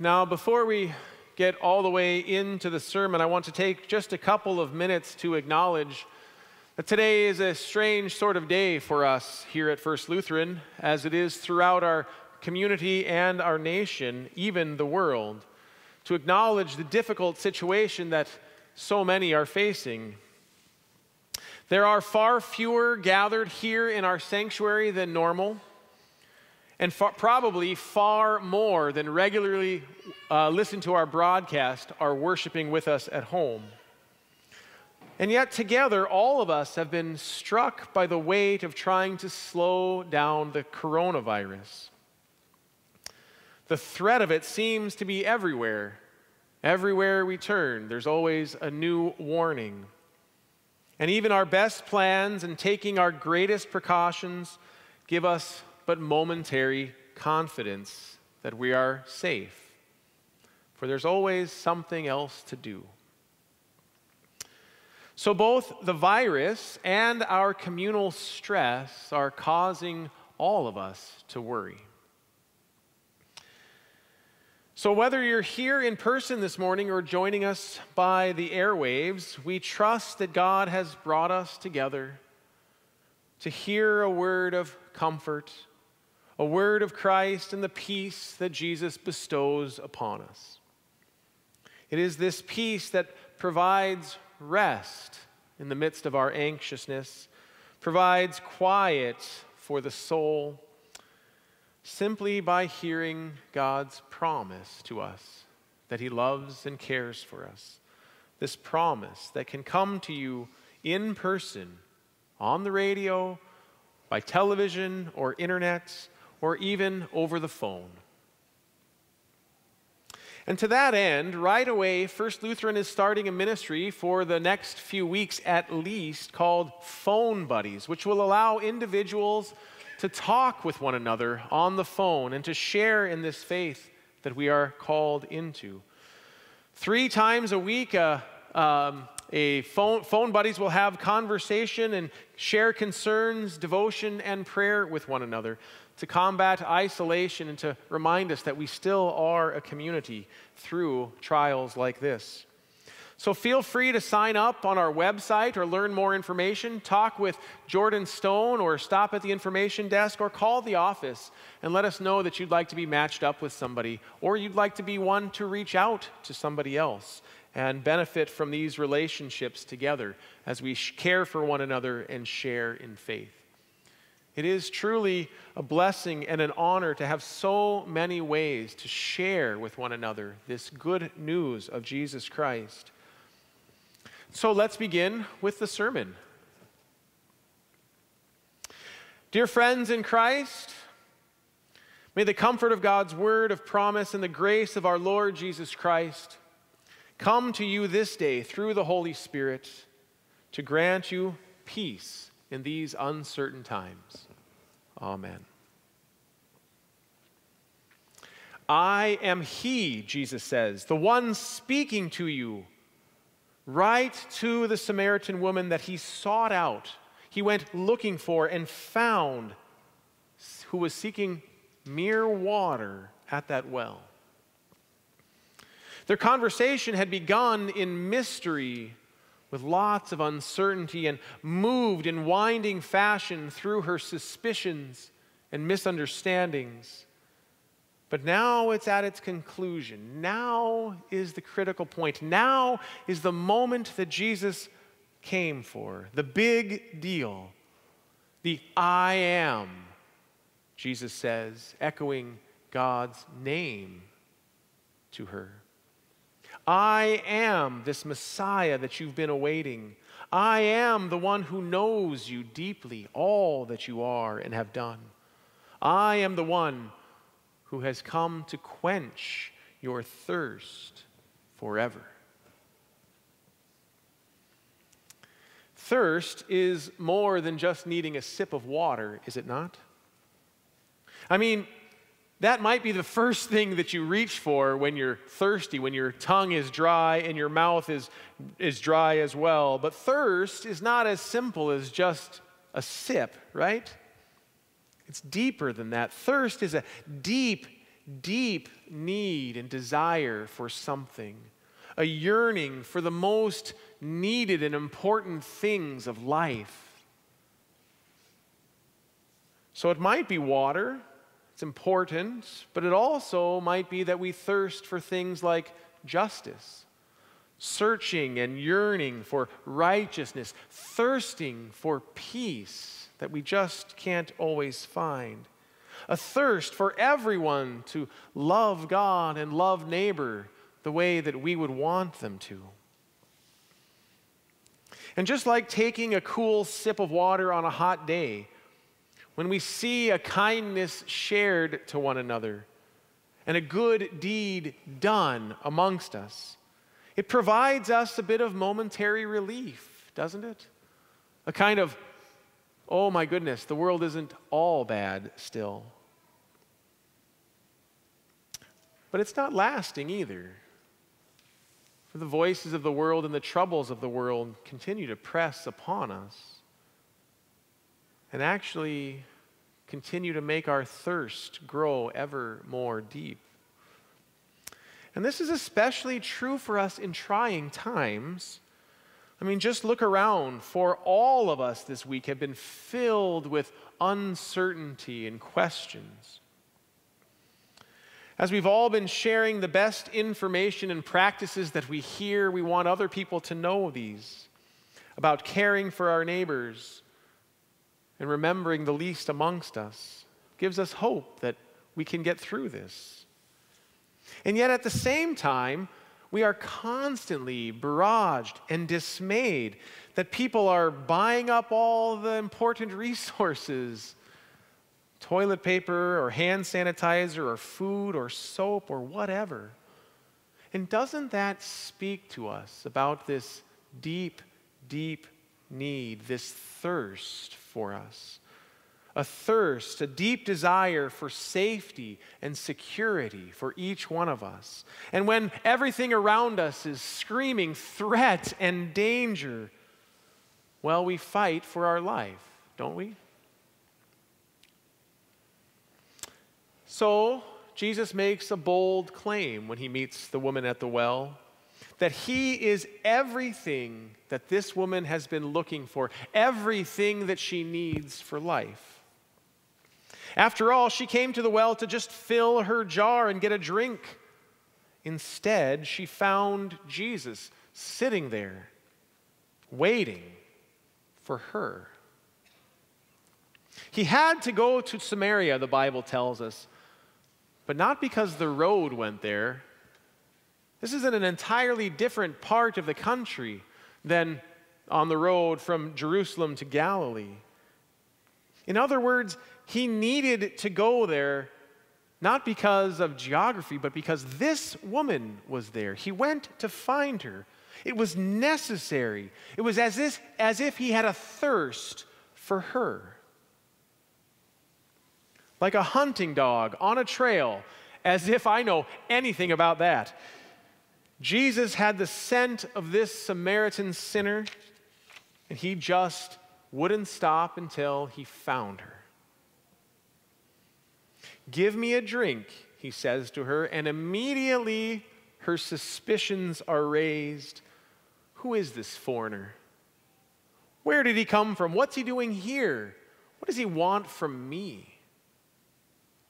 Now, before we get all the way into the sermon, I want to take just a couple of minutes to acknowledge that today is a strange sort of day for us here at First Lutheran, as it is throughout our community and our nation, even the world, to acknowledge the difficult situation that so many are facing. There are far fewer gathered here in our sanctuary than normal and far, probably far more than regularly uh, listen to our broadcast are worshiping with us at home. And yet, together, all of us have been struck by the weight of trying to slow down the coronavirus. The threat of it seems to be everywhere. Everywhere we turn, there's always a new warning. And even our best plans and taking our greatest precautions give us but momentary confidence that we are safe. For there's always something else to do. So, both the virus and our communal stress are causing all of us to worry. So, whether you're here in person this morning or joining us by the airwaves, we trust that God has brought us together to hear a word of comfort a word of Christ and the peace that Jesus bestows upon us. It is this peace that provides rest in the midst of our anxiousness, provides quiet for the soul, simply by hearing God's promise to us that He loves and cares for us. This promise that can come to you in person, on the radio, by television or internet or even over the phone. And to that end, right away, First Lutheran is starting a ministry for the next few weeks at least called Phone Buddies, which will allow individuals to talk with one another on the phone and to share in this faith that we are called into. Three times a week, uh, um, a phone, phone buddies will have conversation and share concerns, devotion, and prayer with one another to combat isolation and to remind us that we still are a community through trials like this. So feel free to sign up on our website or learn more information. Talk with Jordan Stone or stop at the information desk or call the office and let us know that you'd like to be matched up with somebody or you'd like to be one to reach out to somebody else and benefit from these relationships together as we care for one another and share in faith. It is truly a blessing and an honor to have so many ways to share with one another this good news of Jesus Christ. So let's begin with the sermon. Dear friends in Christ, may the comfort of God's word of promise and the grace of our Lord Jesus Christ come to you this day through the Holy Spirit to grant you peace in these uncertain times. Amen. I am He, Jesus says, the one speaking to you. Right to the Samaritan woman that he sought out, he went looking for and found, who was seeking mere water at that well. Their conversation had begun in mystery with lots of uncertainty and moved in winding fashion through her suspicions and misunderstandings. But now it's at its conclusion. Now is the critical point. Now is the moment that Jesus came for, the big deal. The I am, Jesus says, echoing God's name to her. I am this Messiah that you've been awaiting. I am the one who knows you deeply, all that you are and have done. I am the one who has come to quench your thirst forever. Thirst is more than just needing a sip of water, is it not? I mean, that might be the first thing that you reach for when you're thirsty, when your tongue is dry and your mouth is, is dry as well. But thirst is not as simple as just a sip, right? It's deeper than that. Thirst is a deep, deep need and desire for something, a yearning for the most needed and important things of life. So it might be water, it's important, but it also might be that we thirst for things like justice, searching and yearning for righteousness, thirsting for peace that we just can't always find. A thirst for everyone to love God and love neighbor the way that we would want them to. And just like taking a cool sip of water on a hot day, when we see a kindness shared to one another and a good deed done amongst us, it provides us a bit of momentary relief, doesn't it? A kind of, oh my goodness, the world isn't all bad still. But it's not lasting either. For the voices of the world and the troubles of the world continue to press upon us and actually continue to make our thirst grow ever more deep. And this is especially true for us in trying times. I mean, just look around. For all of us this week have been filled with uncertainty and questions. As we've all been sharing the best information and practices that we hear, we want other people to know these about caring for our neighbors, and remembering the least amongst us gives us hope that we can get through this. And yet, at the same time, we are constantly barraged and dismayed that people are buying up all the important resources toilet paper or hand sanitizer or food or soap or whatever. And doesn't that speak to us about this deep, deep need, this thirst for us. A thirst, a deep desire for safety and security for each one of us. And when everything around us is screaming threat and danger, well, we fight for our life, don't we? So, Jesus makes a bold claim when he meets the woman at the well that he is everything that this woman has been looking for, everything that she needs for life. After all, she came to the well to just fill her jar and get a drink. Instead, she found Jesus sitting there, waiting for her. He had to go to Samaria, the Bible tells us, but not because the road went there this is in an entirely different part of the country than on the road from Jerusalem to Galilee. In other words, he needed to go there not because of geography, but because this woman was there. He went to find her. It was necessary. It was as if, as if he had a thirst for her. Like a hunting dog on a trail, as if I know anything about that. Jesus had the scent of this Samaritan sinner, and he just wouldn't stop until he found her. Give me a drink, he says to her, and immediately her suspicions are raised. Who is this foreigner? Where did he come from? What's he doing here? What does he want from me?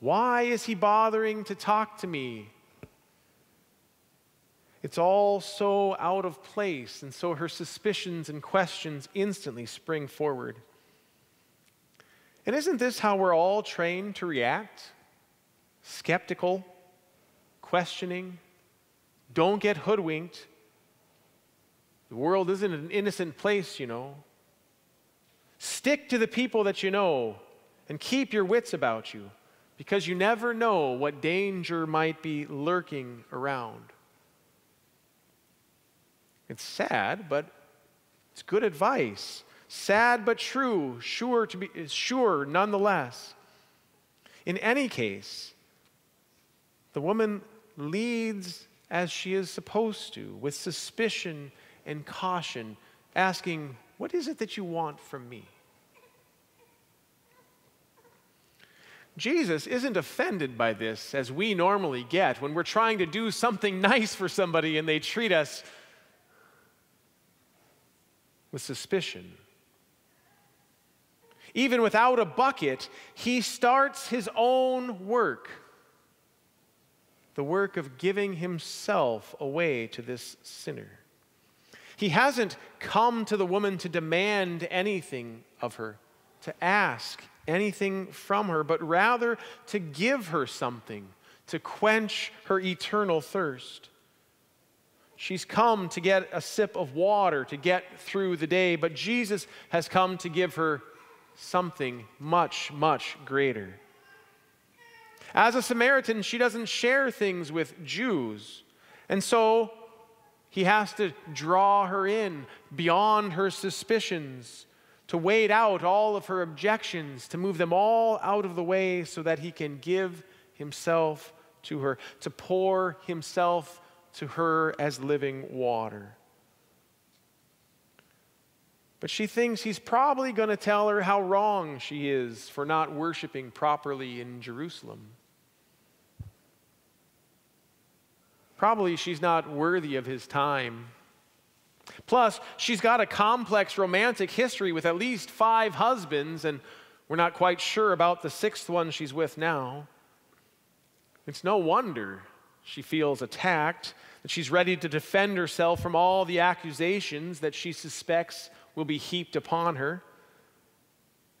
Why is he bothering to talk to me? It's all so out of place, and so her suspicions and questions instantly spring forward. And isn't this how we're all trained to react? Skeptical, questioning, don't get hoodwinked. The world isn't an innocent place, you know. Stick to the people that you know and keep your wits about you because you never know what danger might be lurking around. It's sad, but it's good advice. Sad but true, sure to be sure nonetheless. In any case, the woman leads as she is supposed to, with suspicion and caution, asking, What is it that you want from me? Jesus isn't offended by this as we normally get when we're trying to do something nice for somebody and they treat us with suspicion. Even without a bucket, he starts his own work the work of giving himself away to this sinner. He hasn't come to the woman to demand anything of her, to ask anything from her, but rather to give her something to quench her eternal thirst. She's come to get a sip of water to get through the day, but Jesus has come to give her something much, much greater. As a Samaritan, she doesn't share things with Jews. And so he has to draw her in beyond her suspicions, to wade out all of her objections, to move them all out of the way so that he can give himself to her, to pour himself to her as living water. But she thinks he's probably going to tell her how wrong she is for not worshiping properly in Jerusalem. Probably she's not worthy of his time. Plus, she's got a complex romantic history with at least five husbands, and we're not quite sure about the sixth one she's with now. It's no wonder she feels attacked, that she's ready to defend herself from all the accusations that she suspects will be heaped upon her.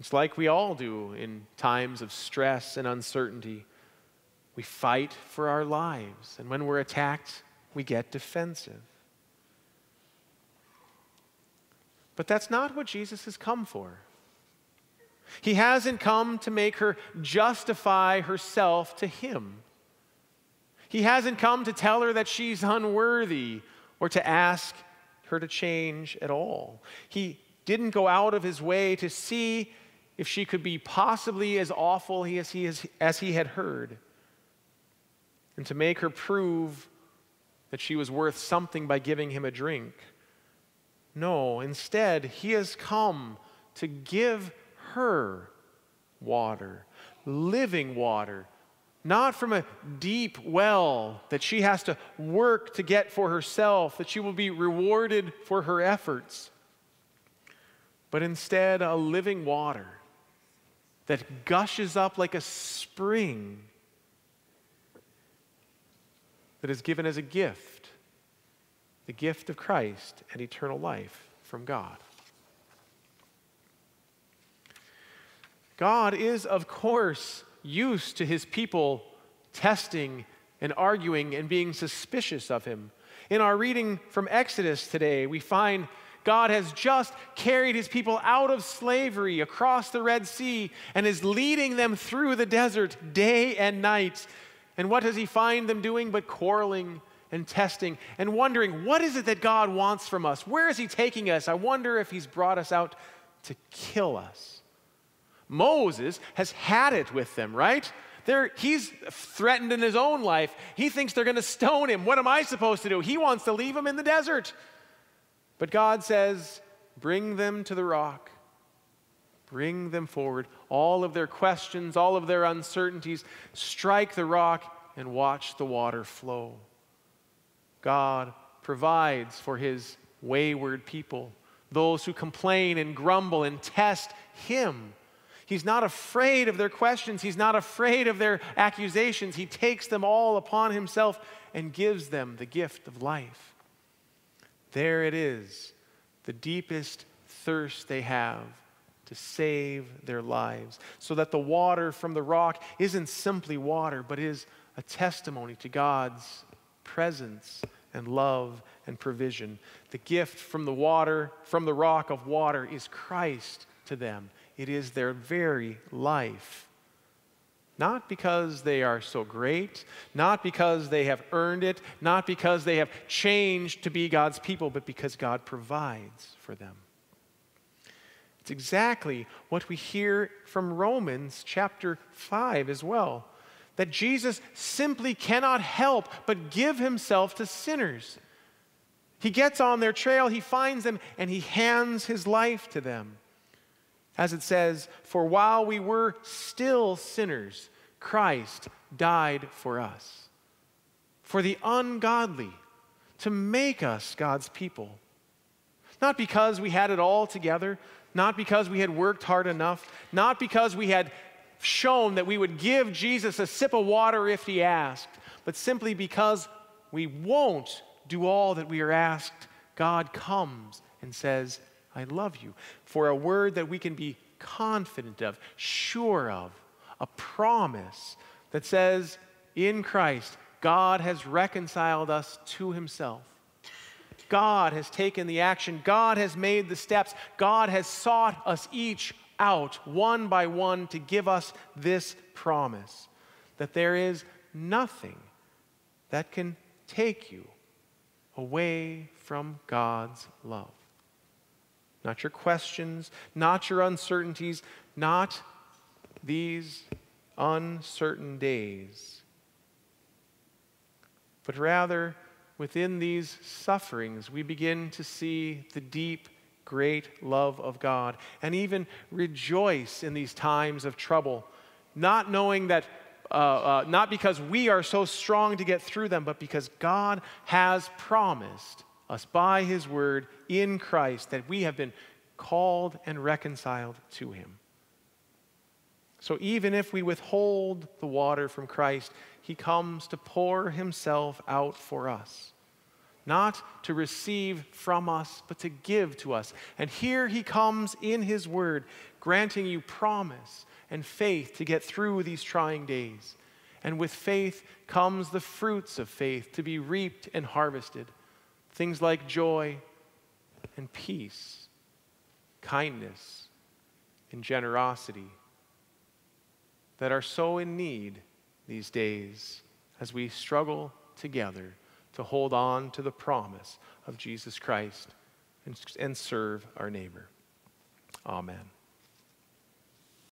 It's like we all do in times of stress and uncertainty. We fight for our lives, and when we're attacked, we get defensive. But that's not what Jesus has come for. He hasn't come to make her justify herself to Him. He hasn't come to tell her that she's unworthy or to ask her to change at all. He didn't go out of his way to see if she could be possibly as awful as he, as he had heard and to make her prove that she was worth something by giving him a drink. No, instead, he has come to give her water, living water, not from a deep well that she has to work to get for herself, that she will be rewarded for her efforts, but instead a living water that gushes up like a spring that is given as a gift the gift of Christ and eternal life from God. God is, of course, used to his people testing and arguing and being suspicious of him. In our reading from Exodus today, we find God has just carried his people out of slavery across the Red Sea and is leading them through the desert day and night and what does he find them doing but quarreling and testing and wondering, what is it that God wants from us? Where is he taking us? I wonder if he's brought us out to kill us. Moses has had it with them, right? They're, he's threatened in his own life. He thinks they're going to stone him. What am I supposed to do? He wants to leave him in the desert. But God says, Bring them to the rock. Bring them forward. All of their questions, all of their uncertainties, strike the rock and watch the water flow. God provides for his wayward people, those who complain and grumble and test him. He's not afraid of their questions. He's not afraid of their accusations. He takes them all upon himself and gives them the gift of life. There it is, the deepest thirst they have to save their lives, so that the water from the rock isn't simply water, but is a testimony to God's presence and love and provision. The gift from the water, from the rock of water, is Christ to them. It is their very life. Not because they are so great, not because they have earned it, not because they have changed to be God's people, but because God provides for them. It's exactly what we hear from Romans chapter 5 as well that Jesus simply cannot help but give himself to sinners. He gets on their trail, he finds them, and he hands his life to them. As it says, For while we were still sinners, Christ died for us. For the ungodly, to make us God's people. Not because we had it all together, not because we had worked hard enough, not because we had shown that we would give Jesus a sip of water if he asked, but simply because we won't do all that we are asked. God comes and says, I love you. For a word that we can be confident of, sure of, a promise that says, in Christ, God has reconciled us to himself. God has taken the action. God has made the steps. God has sought us each out one by one to give us this promise that there is nothing that can take you away from God's love. Not your questions, not your uncertainties, not these uncertain days, but rather within these sufferings, we begin to see the deep, great love of God and even rejoice in these times of trouble, not knowing that. Uh, uh, not because we are so strong to get through them, but because God has promised us by His word in Christ that we have been called and reconciled to Him. So even if we withhold the water from Christ, he comes to pour himself out for us, not to receive from us, but to give to us. And here he comes in his word, granting you promise and faith to get through these trying days. And with faith comes the fruits of faith to be reaped and harvested things like joy and peace, kindness and generosity that are so in need these days as we struggle together to hold on to the promise of Jesus Christ and, and serve our neighbor. Amen.